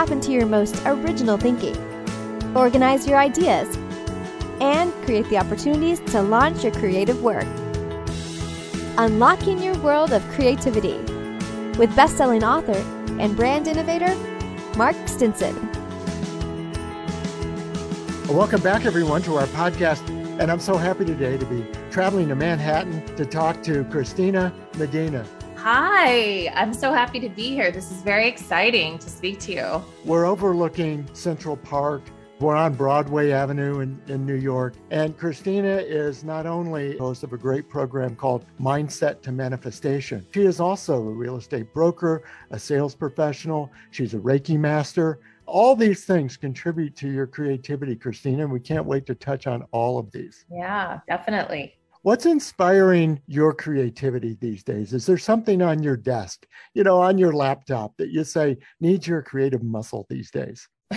tap into your most original thinking, organize your ideas, and create the opportunities to launch your creative work. Unlocking your world of creativity with best-selling author and brand innovator Mark Stinson. Welcome back, everyone, to our podcast. And I'm so happy today to be traveling to Manhattan to talk to Christina Medina. Hi, I'm so happy to be here. This is very exciting to speak to you. We're overlooking Central Park. We're on Broadway Avenue in, in New York. And Christina is not only host of a great program called Mindset to Manifestation, she is also a real estate broker, a sales professional, she's a Reiki master. All these things contribute to your creativity, Christina, and we can't wait to touch on all of these. Yeah, definitely. What's inspiring your creativity these days? Is there something on your desk, you know, on your laptop that you say needs your creative muscle these days?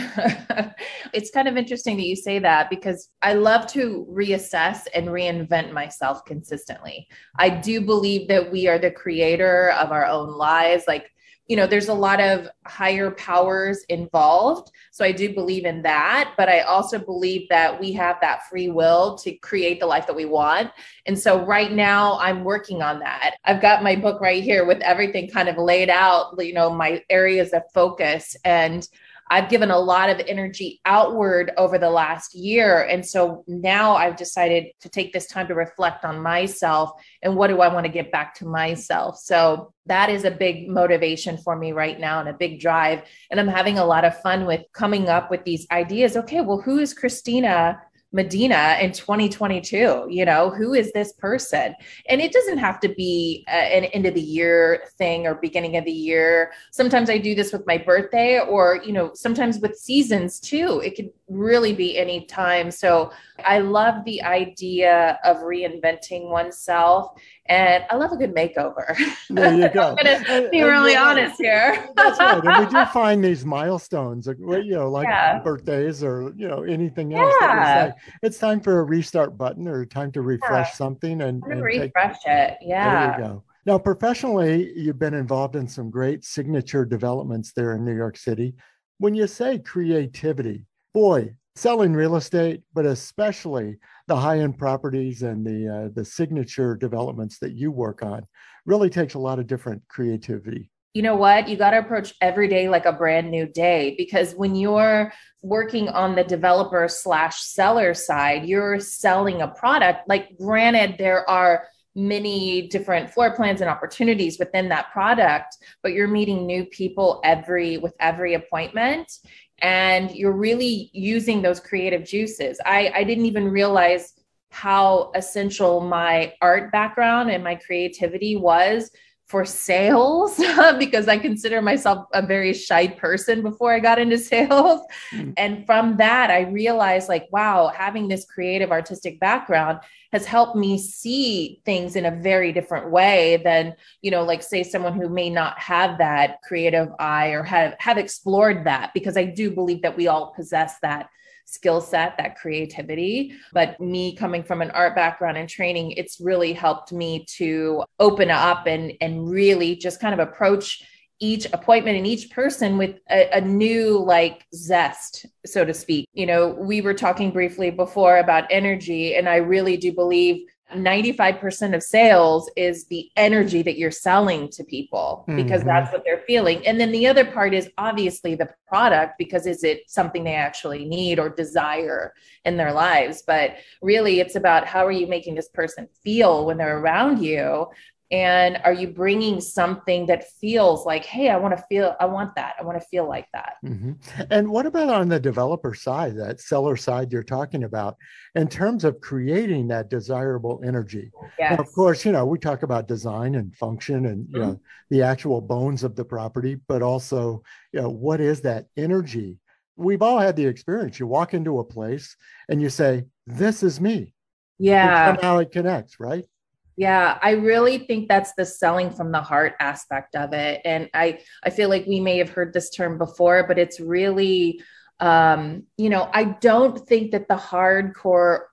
it's kind of interesting that you say that because I love to reassess and reinvent myself consistently. I do believe that we are the creator of our own lives. Like you know there's a lot of higher powers involved. So i do believe in that but i also believe that we have that free will to create the life that we want. And so right now i'm working on that. I've got my book right here with everything kind of laid out you know my areas of focus. And I've given a lot of energy outward over the last year. And so now I've decided to take this time to reflect on myself and what do I want to get back to myself. So that is a big motivation for me right now and a big drive. And I'm having a lot of fun with coming up with these ideas. Okay, well, who is Christina? Medina in 2022? You know, who is this person? And it doesn't have to be uh, an end of the year thing or beginning of the year. Sometimes I do this with my birthday or, you know, sometimes with seasons too. It could really be any time. So I love the idea of reinventing oneself and I love a good makeover. There you go. I'm be really honest here. that's right. And we do find these milestones, you know, like yeah. birthdays or you know anything else. Yeah. Like, it's time for a restart button or time to refresh yeah. something and, and refresh take, it. Yeah. There you go. Now, professionally, you've been involved in some great signature developments there in New York City. When you say creativity, boy, selling real estate, but especially the high-end properties and the uh, the signature developments that you work on, really takes a lot of different creativity. You know what? You got to approach every day like a brand new day because when you're working on the developer slash seller side, you're selling a product. Like, granted, there are many different floor plans and opportunities within that product but you're meeting new people every with every appointment and you're really using those creative juices. I, I didn't even realize how essential my art background and my creativity was for sales because I consider myself a very shy person before I got into sales. Mm. And from that, I realized like, wow, having this creative artistic background has helped me see things in a very different way than, you know, like say someone who may not have that creative eye or have have explored that because I do believe that we all possess that skill set, that creativity. But me coming from an art background and training, it's really helped me to open up and and really just kind of approach each appointment and each person with a, a, new like zest so to speak you know we were talking briefly before about energy and i really do believe 95% of sales is the energy that you're selling to people because mm-hmm. that's what they're feeling. And then the other part is obviously the product because is it something they actually need or desire in their lives? But really, it's about how are you making this person feel when they're around you and are you bringing something that feels like hey i want to feel i want that i want to feel like that? Mm-hmm. and what about on the developer side that seller side you're talking about in terms of creating that desirable energy? Yes. of course you know we talk about design and function and mm-hmm. know the actual bones of the property but also you know what is that energy? We've all had the experience. You walk into a place and you say this is me. Yeah. somehow it connects right yeah, I really think that's the selling from the heart aspect of it. And I I feel like we may have heard this term before, but it's really um, you know, I don't think that the hardcore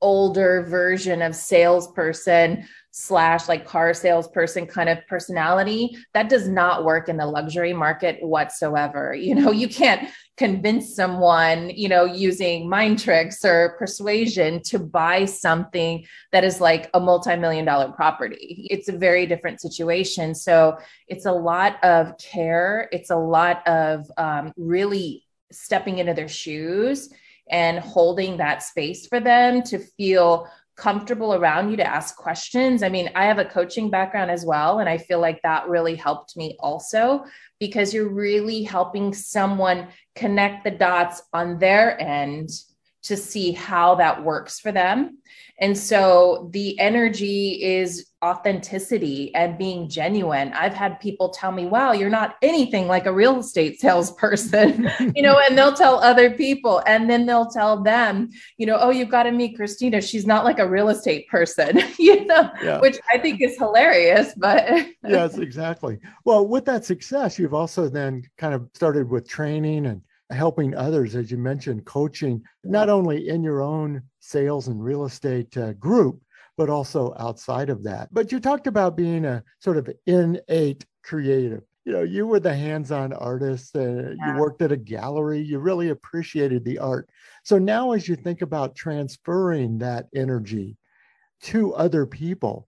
older version of salesperson slash like car salesperson kind of personality that does not work in the luxury market whatsoever. You know you can't convince someone you know using mind tricks or persuasion to buy something that is like a multi-million dollar property. It's a very different situation. So it's a lot of care. It's a lot of um, really stepping into their shoes and holding that space for them to feel comfortable around you to ask questions. I mean, I have a coaching background as well. And I feel like that really helped me also because you're really helping someone connect the dots on their end to see how that works for them. And so the energy is authenticity and being genuine. I've had people tell me, wow, you're not anything like a real estate salesperson, you know, and they'll tell other people and then they'll tell them, you know, oh, you've got to meet Christina. She's not like a real estate person, you know, yeah. which I think is hilarious. But yes, exactly. Well, with that success, you've also then kind of started with training and helping others, as you mentioned, coaching, not only in your own sales and real estate uh, group, but also outside of that. But you talked about being a sort of innate creative. You know, you were the hands on artist, uh, yeah. you worked at a gallery, you really appreciated the art. So now, as you think about transferring that energy to other people,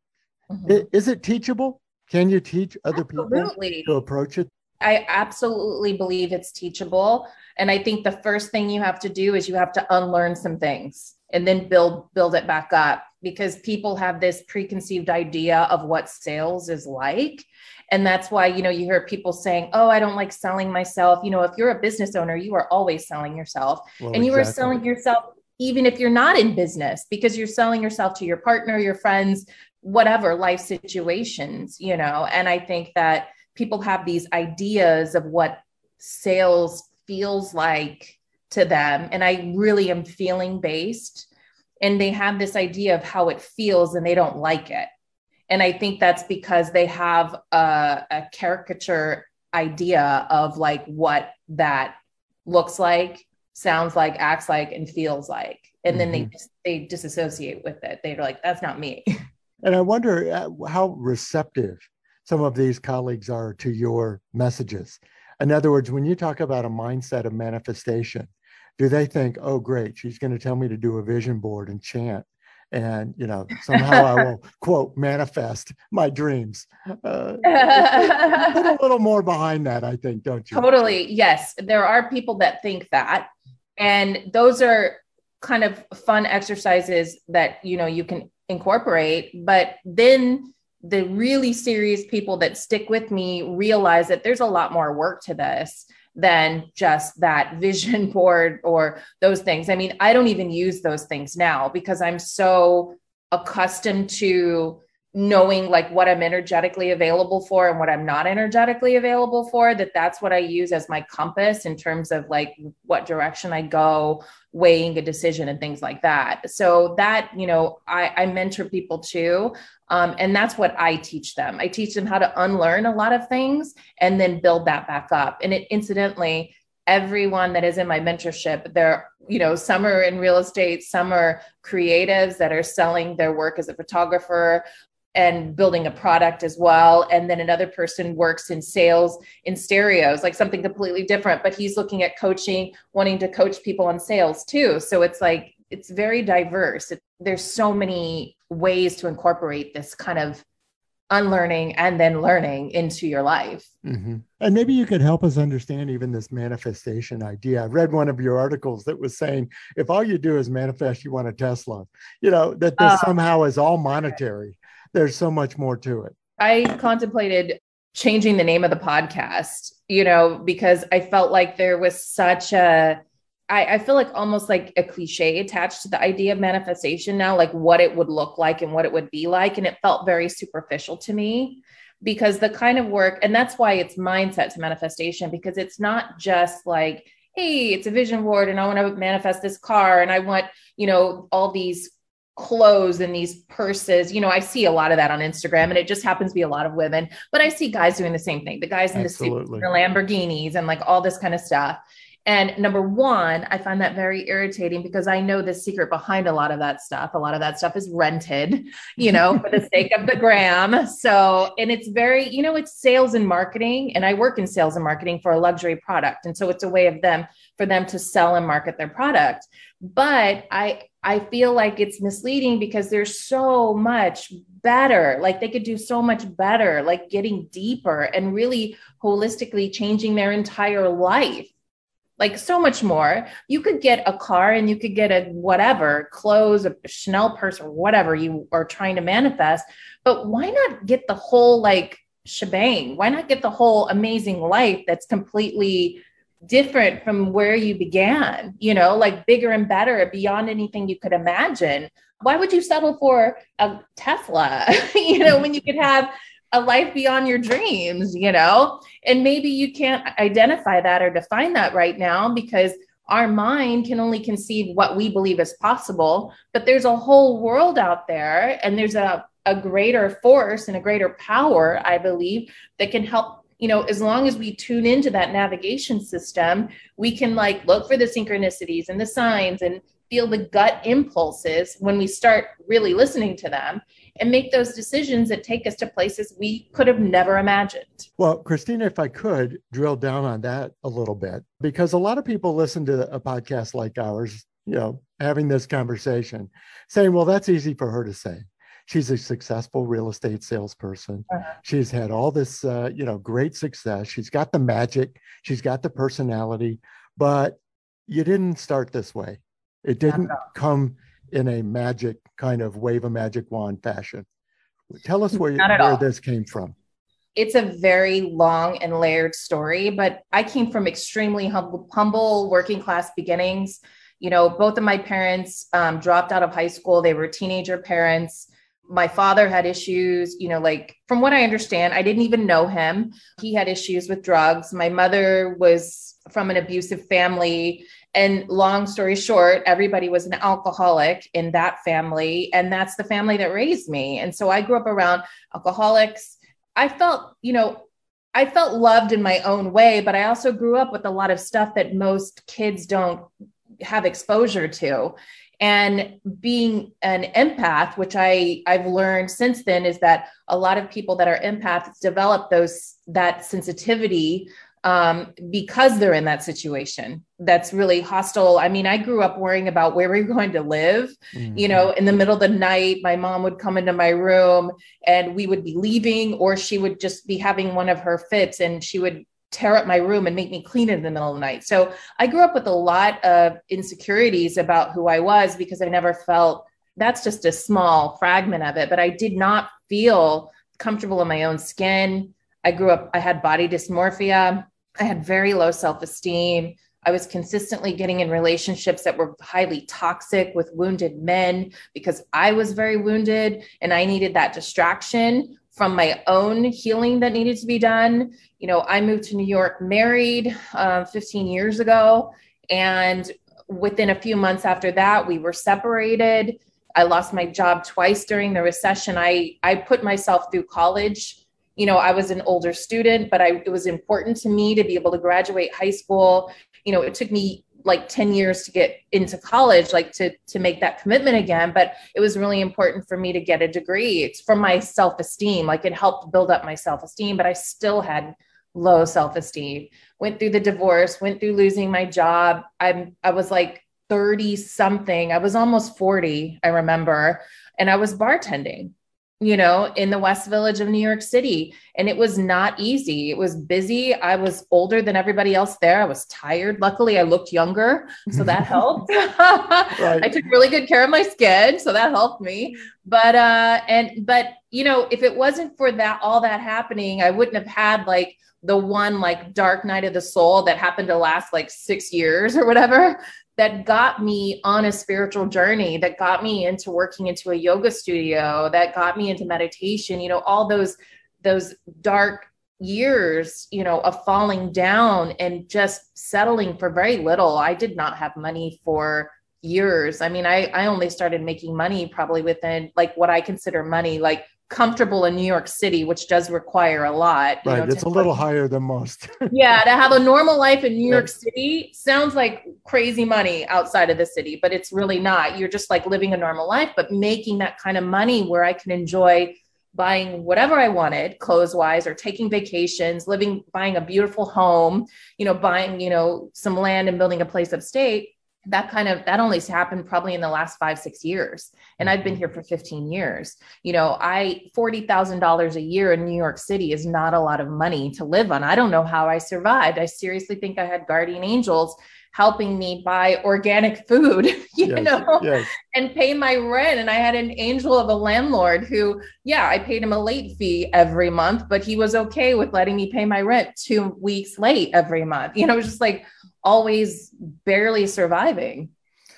mm-hmm. is it teachable? Can you teach other Absolutely. people to approach it? I absolutely believe it's teachable. And I think the first thing you have to do is you have to unlearn some things and then build build it back up because people have this preconceived idea of what sales is like and that's why you know you hear people saying oh i don't like selling myself you know if you're a business owner you are always selling yourself well, and you exactly. are selling yourself even if you're not in business because you're selling yourself to your partner your friends whatever life situations you know and i think that people have these ideas of what sales feels like to them and i really am feeling based and they have this idea of how it feels and they don't like it and i think that's because they have a, a caricature idea of like what that looks like sounds like acts like and feels like and mm-hmm. then they mm-hmm. they disassociate with it they're like that's not me and i wonder uh, how receptive some of these colleagues are to your messages in other words, when you talk about a mindset of manifestation, do they think, oh, great, she's going to tell me to do a vision board and chant? And you know somehow I will quote manifest my dreams. Uh, put a little more behind that, I think, don't you? Totally. Yes, there are people that think that, and those are kind of fun exercises that you know you can incorporate. But then the really serious people that stick with me realize that there's a lot more work to this than just that vision board or those things. I mean, I don't even use those things now because I'm so accustomed to knowing like what I'm energetically available for and what I'm not energetically available for that that's what I use as my compass in terms of like what direction I go weighing a decision and things like that. So that you know I, I mentor people too um, and that's what I teach them. I teach them how to unlearn a lot of things and then build that back up. And it incidentally everyone that is in my mentorship they're you know some are in real estate some are creatives that are selling their work as a photographer and building a product as well. And then another person works in sales in stereos, like something completely different, but he's looking at coaching, wanting to coach people on sales too. So it's like, it's very diverse. It, there's so many ways to incorporate this kind of unlearning and then learning into your life. Mm-hmm. And maybe you could help us understand even this manifestation idea. I read one of your articles that was saying if all you do is manifest, you want a Tesla, you know, that this uh, somehow is all monetary there's so much more to it. I contemplated changing the name of the podcast, you know, because I felt like there was such a I, I, feel like almost like a cliche attached to the idea of manifestation now, like what it would look like and what it would be like. And it felt very superficial to me because the kind of work, and that's why it's mindset to manifestation, because it's not just like, hey, it's a vision board and I want to manifest this car and I want, you know, all these clothes and these purses. You know, I see a lot of that on Instagram, and it just happens to be a lot of women, but I see guys doing the same thing. The guys in Absolutely. the suits, the Lamborghinis, and like all this kind of stuff. And number one, I find that very irritating because I know the secret behind a lot of that stuff. A lot of that stuff is rented, you know, for the sake of the gram. So, and it's very, you know, it's sales and marketing. And I work in sales and marketing for a luxury product. And so it's a way of them for them to sell and market their product. But I, I feel like it's misleading because there's so much better. Like they could do so much better, like getting deeper and really holistically changing their entire life like so much more. You could get a car and you could get a whatever, clothes, a Chanel purse, or whatever you are trying to manifest. But why not get the whole like shebang? Why not get the whole amazing life that's completely different from where you began, you know, like bigger and better beyond anything you could imagine? Why would you settle for a Tesla, you know, when you could have a life beyond your dreams, you know? And maybe you can't identify that or define that right now because our mind can only conceive what we believe is possible. But there's a whole world out there, and there's a, a greater force and a greater power, I believe, that can help. You know, as long as we tune into that navigation system, we can like look for the synchronicities and the signs and feel the gut impulses when we start really listening to them and make those decisions that take us to places we could have never imagined. Well, Christina, if I could drill down on that a little bit, because a lot of people listen to a podcast like ours, you know, having this conversation, saying, well, that's easy for her to say. She's a successful real estate salesperson. Uh-huh. She's had all this, uh, you know, great success. She's got the magic. She's got the personality, but you didn't start this way. It didn't come in a magic kind of wave a magic wand fashion. Tell us where, where this came from. It's a very long and layered story, but I came from extremely humble, humble working class beginnings. You know, both of my parents um, dropped out of high school. They were teenager parents. My father had issues, you know, like from what I understand, I didn't even know him. He had issues with drugs. My mother was from an abusive family and long story short, everybody was an alcoholic in that family. And that's the family that raised me. And so I grew up around alcoholics. I felt, you know, I felt loved in my own way, but I also grew up with a lot of stuff that most kids don't have exposure to. And being an empath, which I, I've learned since then, is that a lot of people that are empaths develop those that sensitivity um, because they're in that situation that's really hostile. I mean, I grew up worrying about where we are going to live. Mm-hmm. You know, in the middle of the night, my mom would come into my room and we would be leaving, or she would just be having one of her fits and she would tear up my room and make me clean it in the middle of the night. So I grew up with a lot of insecurities about who I was because I never felt that's just a small fragment of it, but I did not feel comfortable in my own skin. I grew up, I had body dysmorphia. I had very low self esteem. I was consistently getting in relationships that were highly toxic with wounded men because I was very wounded and I needed that distraction from my own healing that needed to be done. You know, I moved to New York married uh, 15 years ago. And within a few months after that, we were separated. I lost my job twice during the recession. I, I put myself through college you know, I was an older student, but I, it was important to me to be able to graduate high school. You know, it took me like 10 years to get into college like to to make that commitment again but it was really important for me to get a degree it's for my self-esteem like it helped build up my self-esteem but i still had low self-esteem went through the divorce went through losing my job i'm i was like 30 something i was almost 40 i remember and i was bartending you know, in the West Village of New York City. And it was not easy. It was busy. I was older than everybody else there. I was tired. Luckily, I looked younger. So that helped. right. I took really good care of my skin. So that helped me. But, uh, and, but, you know, if it wasn't for that, all that happening, I wouldn't have had like, the one like dark night of the soul that happened to last like six years or whatever that got me on a spiritual journey, that got me into working into a yoga studio, that got me into meditation, you know, all those those dark years, you know, of falling down and just settling for very little. I did not have money for years. I mean, I I only started making money probably within like what I consider money like comfortable in New York City, which does require a lot. Right. Know, it's a little higher than most. yeah. To have a normal life in New York City sounds like crazy money outside of the city, but it's really not. You're just like living a normal life, but making that kind of money where I can enjoy buying whatever I wanted, clothes wise, or taking vacations, living, buying a beautiful home, you know, buying, you know, some land and building a place upstate that kind of that only happened probably in the last five six years. And i've been mm-hmm. here for 15 years. You know i $40000 a year in new york city is not a lot of money to live on. I don't know how i survived. I seriously think i had guardian angels helping me buy organic food you yes, know yes. and pay my rent. And i had an angel of a landlord who yeah i paid him a late fee every month but he was okay with letting me pay my rent two weeks late every month. You know it was just like always barely surviving.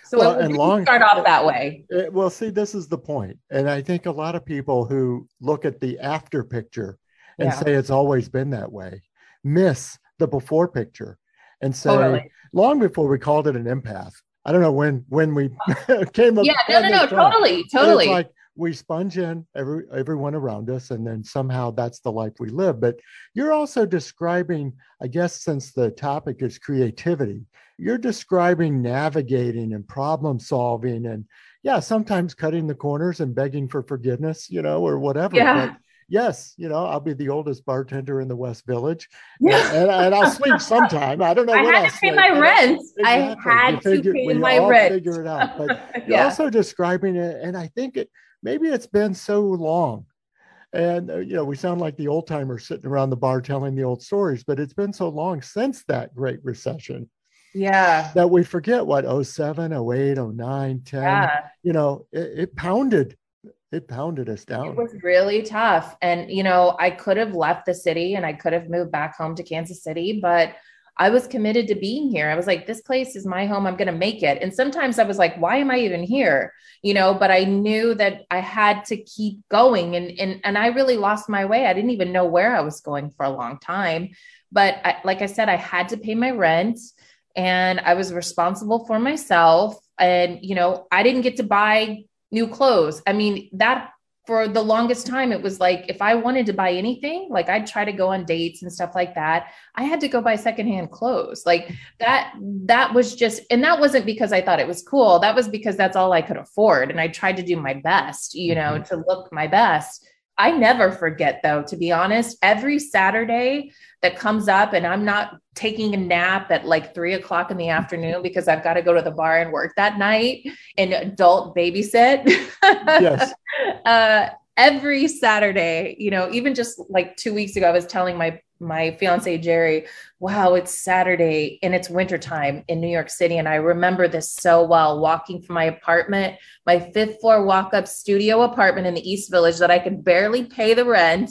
So well, and long, start off that way. It, well, see, this is the point, and I think a lot of people who look at the after picture and yeah. say it's always been that way miss the before picture and say totally. long before we called it an empath. I don't know when when we came up. Yeah, no, no, no, totally, totally. like we sponge in every everyone around us and then somehow that's the life we live but you're also describing i guess since the topic is creativity you're describing navigating and problem solving and yeah sometimes cutting the corners and begging for forgiveness you know or whatever yeah. But yes, you know, I'll be the oldest bartender in the West Village, yeah. and, and, I'll sleep sometime. I don't know. What I had I'll to pay my rent. Exactly. I had figure, to pay my rent. Figure it out, but you're also describing it, and I think it maybe it's been so long. And uh, you know we sound like the old timers sitting around the bar telling the old stories but it's been so long since that great recession. Yeah. That we forget what 07 08 09 10 yeah. you know it, it pounded it pounded us down. It was really tough. And you know i could have left the city and i could have moved back home to kansas city but I was committed to being here. I was like, this place is my home. I'm going to make it. And sometimes I was like, why am I even here? You know, but I knew that I had to keep going. And, and, and I really lost my way. I didn't even know where I was going for a long time. But I, like I said, I had to pay my rent and I was responsible for myself. And, you know, I didn't get to buy new clothes. I mean, that for the longest time it was like if i wanted to buy anything like i'd try to go on dates and stuff like that i had to go buy secondhand clothes like that that was just and that wasn't because i thought it was cool that was because that's all i could afford and i tried to do my best you know mm-hmm. to look my best I never forget, though, to be honest. Every Saturday that comes up, and I'm not taking a nap at like three o'clock in the afternoon because I've got to go to the bar and work that night and adult babysit. Yes. uh, every Saturday, you know, even just like two weeks ago, I was telling my my fiance Jerry, wow, it's Saturday and it's wintertime in New York City. And I remember this so well walking from my apartment, my fifth floor walk up studio apartment in the East Village that I could barely pay the rent.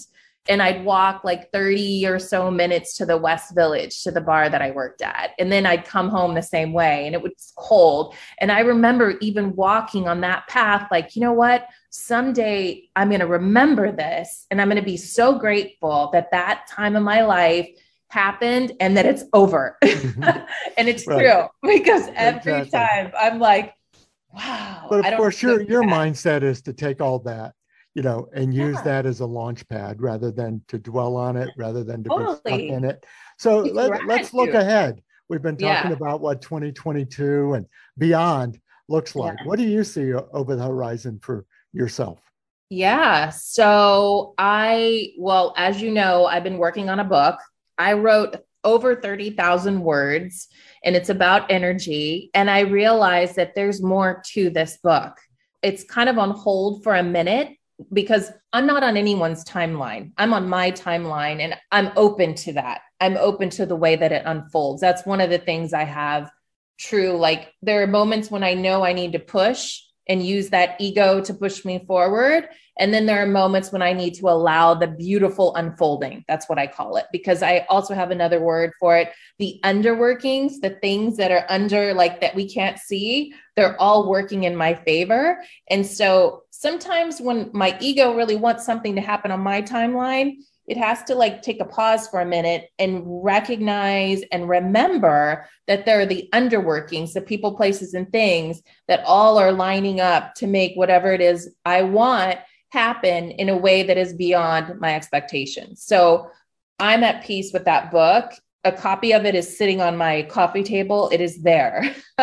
And I'd walk like 30 or so minutes to the West Village to the bar that I worked at. And then I'd come home the same way and it was cold. And I remember even walking on that path, like, you know what? someday I'm going to remember this and I'm going to be so grateful that that time of my life happened and that it's over. Mm-hmm. and it's right. true because every exactly. time I'm like, wow. But of course, your, your mindset is to take all that, you know, and use yeah. that as a launch pad rather than to dwell on it, rather than to totally. be stuck in it. So let, let's look ahead. We've been talking yeah. about what 2022 and beyond looks like. Yeah. What do you see over the horizon for yourself? Yeah. So I, well, as you know, I've been working on a book. I wrote over 30,000 words and it's about energy. And I realized that there's more to this book. It's kind of on hold for a minute because I'm not on anyone's timeline. I'm on my timeline and I'm open to that. I'm open to the way that it unfolds. That's one of the things I have true. Like there are moments when I know I need to push and use that ego to push me forward. And then there are moments when I need to allow the beautiful unfolding. That's what I call it, because I also have another word for it the underworkings, the things that are under, like that we can't see, they're all working in my favor. And so sometimes when my ego really wants something to happen on my timeline, it has to like take a pause for a minute and recognize and remember that there are the underworkings, the people, places, and things that all are lining up to make whatever it is I want happen in a way that is beyond my expectations. So I'm at peace with that book. A copy of it is sitting on my coffee table. It is there.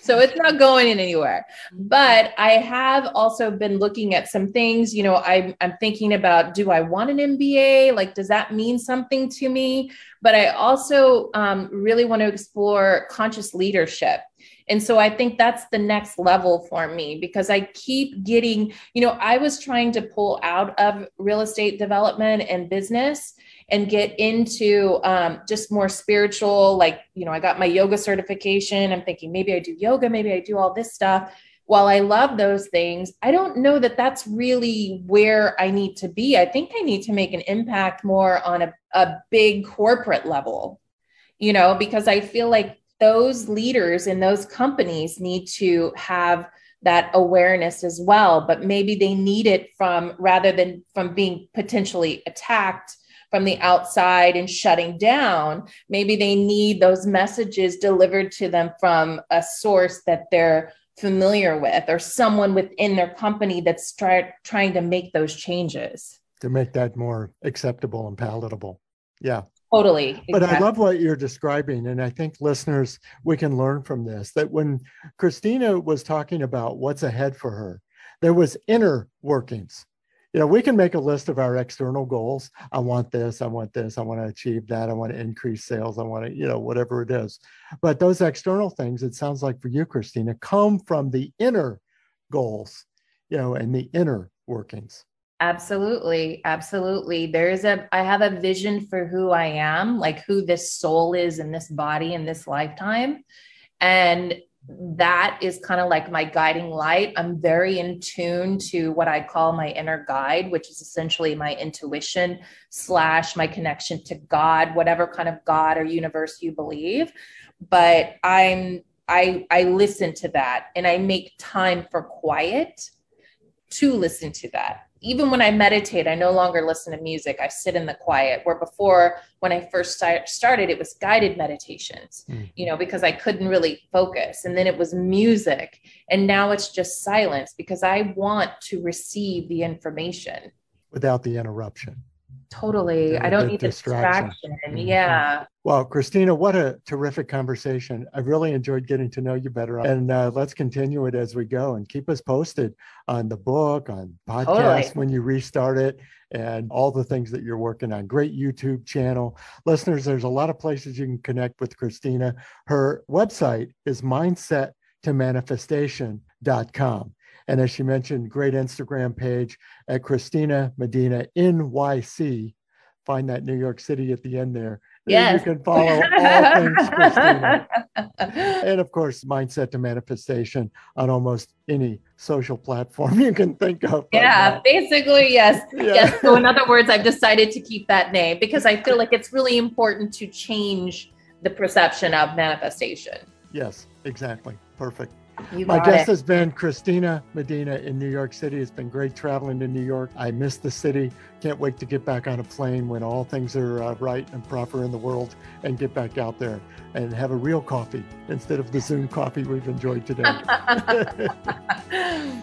so it's not going in anywhere. But I have also been looking at some things. You know, I'm, I'm thinking about do I want an MBA? Like, does that mean something to me? But I also um, really want to explore conscious leadership. And so I think that's the next level for me because I keep getting, you know, I was trying to pull out of real estate development and business and get into um, just more spiritual. Like, you know, I got my yoga certification. I'm thinking maybe I do yoga, maybe I do all this stuff. While I love those things, I don't know that that's really where I need to be. I think I need to make an impact more on a, a big corporate level, you know, because I feel like those leaders in those companies need to have that awareness as well. But maybe they need it from rather than from being potentially attacked from the outside and shutting down maybe they need those messages delivered to them from a source that they're familiar with or someone within their company that's try, trying to make those changes. To make that more acceptable and palatable. Yeah Totally. Exactly. But I love what you're describing. And I think listeners, we can learn from this that when Christina was talking about what's ahead for her, there was inner workings. You know, we can make a list of our external goals. I want this, I want this, I want to achieve that, I want to increase sales, I want to, you know, whatever it is. But those external things, it sounds like for you, Christina, come from the inner goals, you know, and the inner workings. Absolutely. Absolutely. There's a, I have a vision for who I am, like who this soul is in this body in this lifetime. And that is kind of like my guiding light. I'm very in tune to what I call my inner guide, which is essentially my intuition slash my connection to God, whatever kind of God or universe you believe. But I'm, I, I listen to that and I make time for quiet to listen to that even when I meditate, I no longer listen to music. I sit in the quiet. Where before, when I first started, it was guided meditations, mm. you know, because I couldn't really focus. And then it was music. And now it's just silence because I want to receive the information without the interruption. Totally. The, I don't need distraction. distraction. Mm-hmm. Yeah. Well, Christina, what a terrific conversation. I've really enjoyed getting to know you better. And uh, let's continue it as we go and keep us posted on the book, on podcast totally. when you restart it, and all the things that you're working on. Great YouTube channel. Listeners, there's a lot of places you can connect with Christina. Her website is mindset to manifestation.com. And as she mentioned, great Instagram page at Christina Medina NYC. Find that New York City at the end there. Yes. You can follow all things Christina. and of course, mindset to manifestation on almost any social platform you can think of. Yeah, right basically, yes. Yeah. Yes. So, in other words, I've decided to keep that name because I feel like it's really important to change the perception of manifestation. Yes, exactly. Perfect. You My guest it. has been Christina Medina in New York City. It's been great traveling to New York. I miss the city. Can't wait to get back on a plane when all things are uh, right and proper in the world and get back out there and have a real coffee instead of the Zoom coffee we've enjoyed today.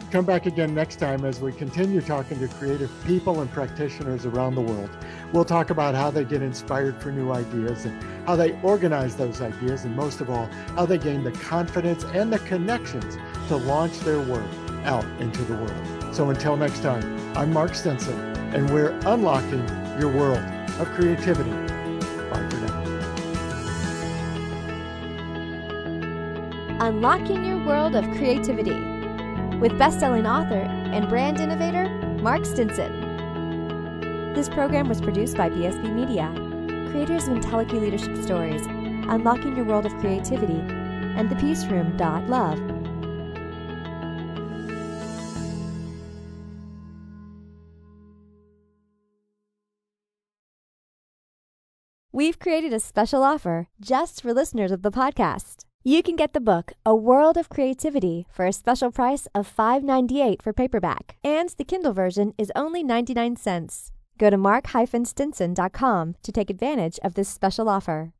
Come back again next time as we continue talking to creative people and practitioners around the world. We'll talk about how they get inspired for new ideas and how they organize those ideas, and most of all, how they gain the confidence and the connections to launch their work out into the world. So until next time, I'm Mark Stinson, and we're unlocking your world of creativity. Bye for now. Unlocking Your World of Creativity with best-selling author and brand innovator Mark Stinson. This program was produced by BSB Media, creators of IntelliKey Leadership Stories, Unlocking Your World of Creativity, and The We've created a special offer just for listeners of the podcast. You can get the book A World of Creativity for a special price of $5.98 for paperback, and the Kindle version is only 99 cents. Go to mark-stinson.com to take advantage of this special offer.